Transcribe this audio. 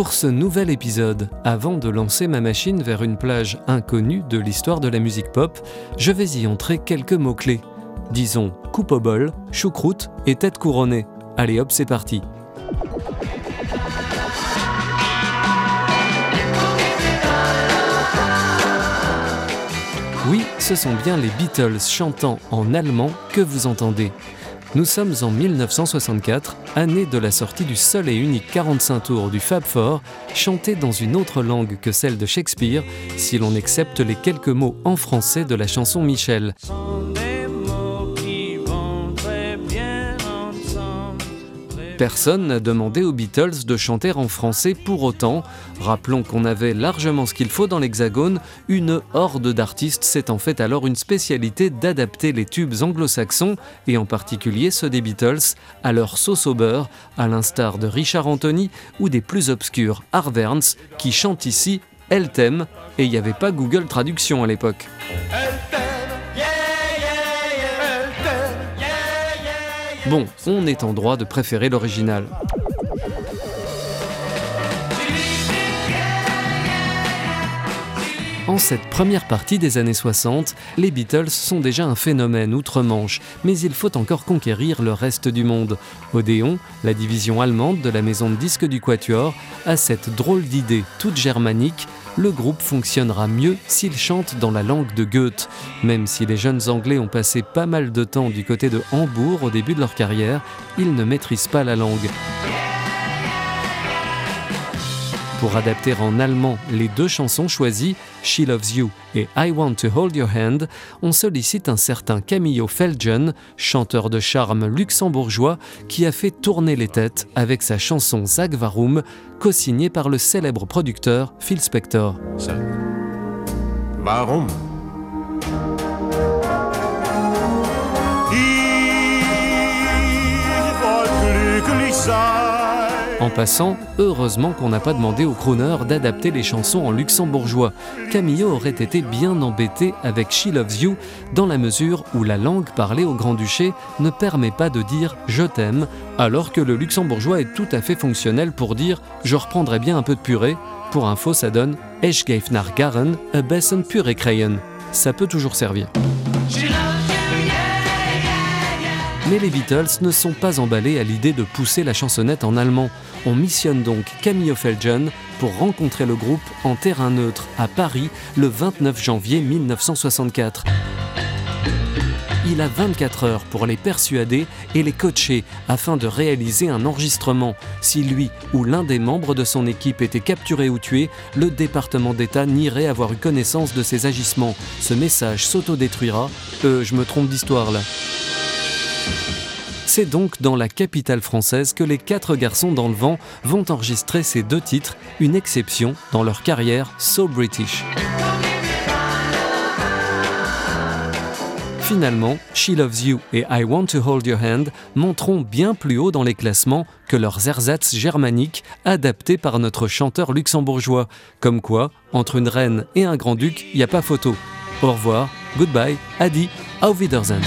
Pour ce nouvel épisode, avant de lancer ma machine vers une plage inconnue de l'histoire de la musique pop, je vais y entrer quelques mots-clés. Disons coupe au bol, choucroute et tête couronnée. Allez hop, c'est parti. Oui, ce sont bien les Beatles chantant en allemand que vous entendez. Nous sommes en 1964, année de la sortie du seul et unique 45 tours du Fab Four, chanté dans une autre langue que celle de Shakespeare, si l'on accepte les quelques mots en français de la chanson Michel. Personne n'a demandé aux Beatles de chanter en français pour autant. Rappelons qu'on avait largement ce qu'il faut dans l'Hexagone. Une horde d'artistes s'est en fait alors une spécialité d'adapter les tubes anglo-saxons, et en particulier ceux des Beatles, à leur sauce au beurre, à l'instar de Richard Anthony ou des plus obscurs Harverns, qui chantent ici Elle t'aime, et il n'y avait pas Google Traduction à l'époque. Bon, on est en droit de préférer l'original. En cette première partie des années 60, les Beatles sont déjà un phénomène outre-Manche, mais il faut encore conquérir le reste du monde. Odéon, la division allemande de la maison de disques du Quatuor, a cette drôle d'idée toute germanique le groupe fonctionnera mieux s'il chante dans la langue de Goethe. Même si les jeunes Anglais ont passé pas mal de temps du côté de Hambourg au début de leur carrière, ils ne maîtrisent pas la langue. Pour adapter en allemand les deux chansons choisies, She Loves You et I Want to Hold Your Hand, on sollicite un certain Camillo Felgen, chanteur de charme luxembourgeois, qui a fait tourner les têtes avec sa chanson Zag Varum, co-signée par le célèbre producteur Phil Spector. En passant, heureusement qu'on n'a pas demandé au crooner d'adapter les chansons en luxembourgeois. Camillo aurait été bien embêté avec She Loves You, dans la mesure où la langue parlée au Grand-Duché ne permet pas de dire je t'aime, alors que le luxembourgeois est tout à fait fonctionnel pour dire je reprendrai bien un peu de purée. Pour info, ça donne Ich nach Garen, a bessen purée crayon. Ça peut toujours servir. Mais les Beatles ne sont pas emballés à l'idée de pousser la chansonnette en allemand. On missionne donc Camille Felgen pour rencontrer le groupe en terrain neutre à Paris le 29 janvier 1964. Il a 24 heures pour les persuader et les coacher afin de réaliser un enregistrement. Si lui ou l'un des membres de son équipe était capturé ou tué, le département d'État nierait avoir eu connaissance de ses agissements. Ce message s'autodétruira. Euh, je me trompe d'histoire là. C'est donc dans la capitale française que les quatre garçons dans le vent vont enregistrer ces deux titres, une exception dans leur carrière so British. Finalement, She Loves You et I Want to Hold Your Hand monteront bien plus haut dans les classements que leurs ersatz germaniques adaptés par notre chanteur luxembourgeois. Comme quoi, entre une reine et un grand-duc, il n'y a pas photo. Au revoir, goodbye, adi, auf Wiedersehen.